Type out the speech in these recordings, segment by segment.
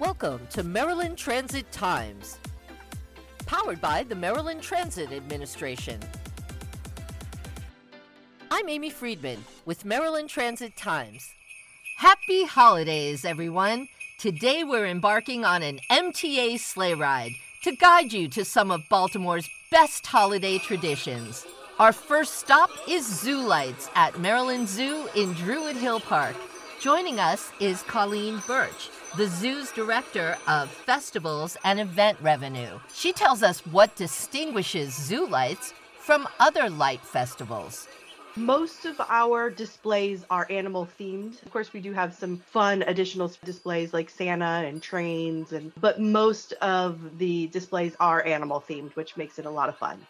Welcome to Maryland Transit Times, powered by the Maryland Transit Administration. I'm Amy Friedman with Maryland Transit Times. Happy holidays, everyone! Today we're embarking on an MTA sleigh ride to guide you to some of Baltimore's best holiday traditions. Our first stop is Zoo Lights at Maryland Zoo in Druid Hill Park. Joining us is Colleen Birch, the zoo's director of festivals and event revenue. She tells us what distinguishes Zoo Lights from other light festivals. Most of our displays are animal themed. Of course, we do have some fun additional displays like Santa and trains and but most of the displays are animal themed, which makes it a lot of fun.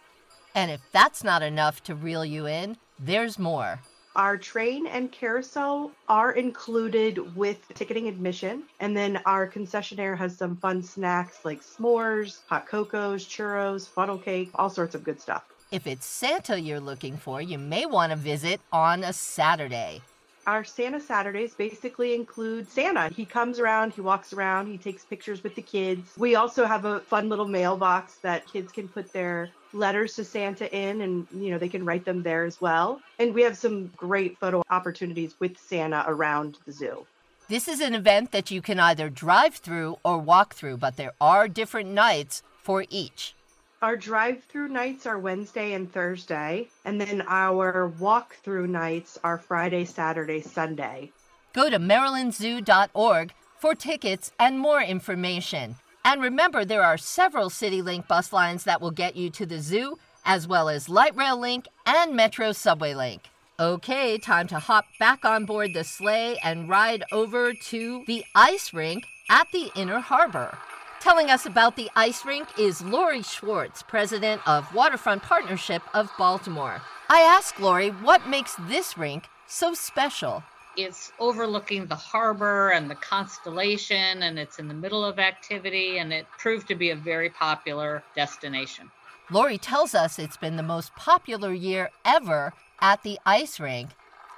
And if that's not enough to reel you in, there's more. Our train and carousel are included with ticketing admission. And then our concessionaire has some fun snacks like s'mores, hot cocos, churros, funnel cake, all sorts of good stuff. If it's Santa you're looking for, you may want to visit on a Saturday. Our Santa Saturdays basically include Santa. He comes around, he walks around, he takes pictures with the kids. We also have a fun little mailbox that kids can put their letters to Santa in and you know they can write them there as well. And we have some great photo opportunities with Santa around the zoo. This is an event that you can either drive through or walk through, but there are different nights for each. Our drive through nights are Wednesday and Thursday, and then our walk through nights are Friday, Saturday, Sunday. Go to marylandzoo.org for tickets and more information. And remember, there are several CityLink bus lines that will get you to the zoo, as well as Light Rail Link and Metro Subway Link. Okay, time to hop back on board the sleigh and ride over to the ice rink at the Inner Harbor. Telling us about the ice rink is Laurie Schwartz, president of Waterfront Partnership of Baltimore. I asked Laurie what makes this rink so special. It's overlooking the harbor and the constellation, and it's in the middle of activity, and it proved to be a very popular destination. Laurie tells us it's been the most popular year ever at the ice rink,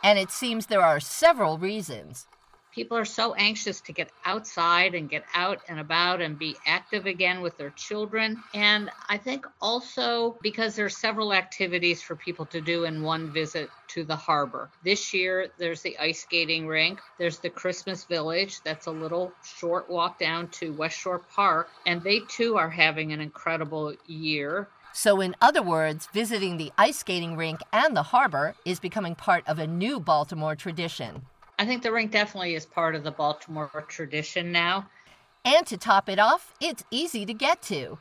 and it seems there are several reasons people are so anxious to get outside and get out and about and be active again with their children. And I think also because there's several activities for people to do in one visit to the harbor. This year there's the ice skating rink, there's the Christmas Village that's a little short walk down to West Shore Park, and they too are having an incredible year. So, in other words, visiting the ice skating rink and the harbor is becoming part of a new Baltimore tradition. I think the rink definitely is part of the Baltimore tradition now. And to top it off, it's easy to get to.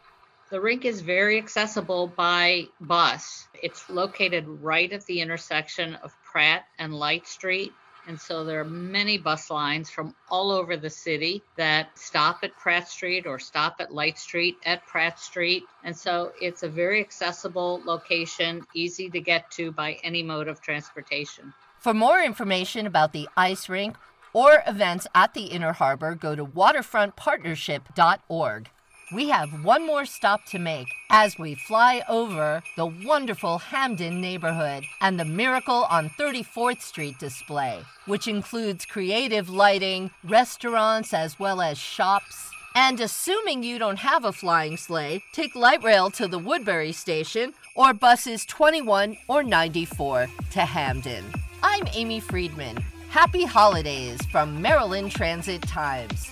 The rink is very accessible by bus. It's located right at the intersection of Pratt and Light Street. And so there are many bus lines from all over the city that stop at Pratt Street or stop at Light Street at Pratt Street. And so it's a very accessible location, easy to get to by any mode of transportation. For more information about the ice rink or events at the Inner Harbor, go to waterfrontpartnership.org. We have one more stop to make as we fly over the wonderful Hampden neighborhood and the Miracle on 34th Street display, which includes creative lighting, restaurants, as well as shops. And assuming you don't have a flying sleigh, take light rail to the Woodbury station or buses 21 or 94 to Hampden. I'm Amy Friedman. Happy holidays from Maryland Transit Times.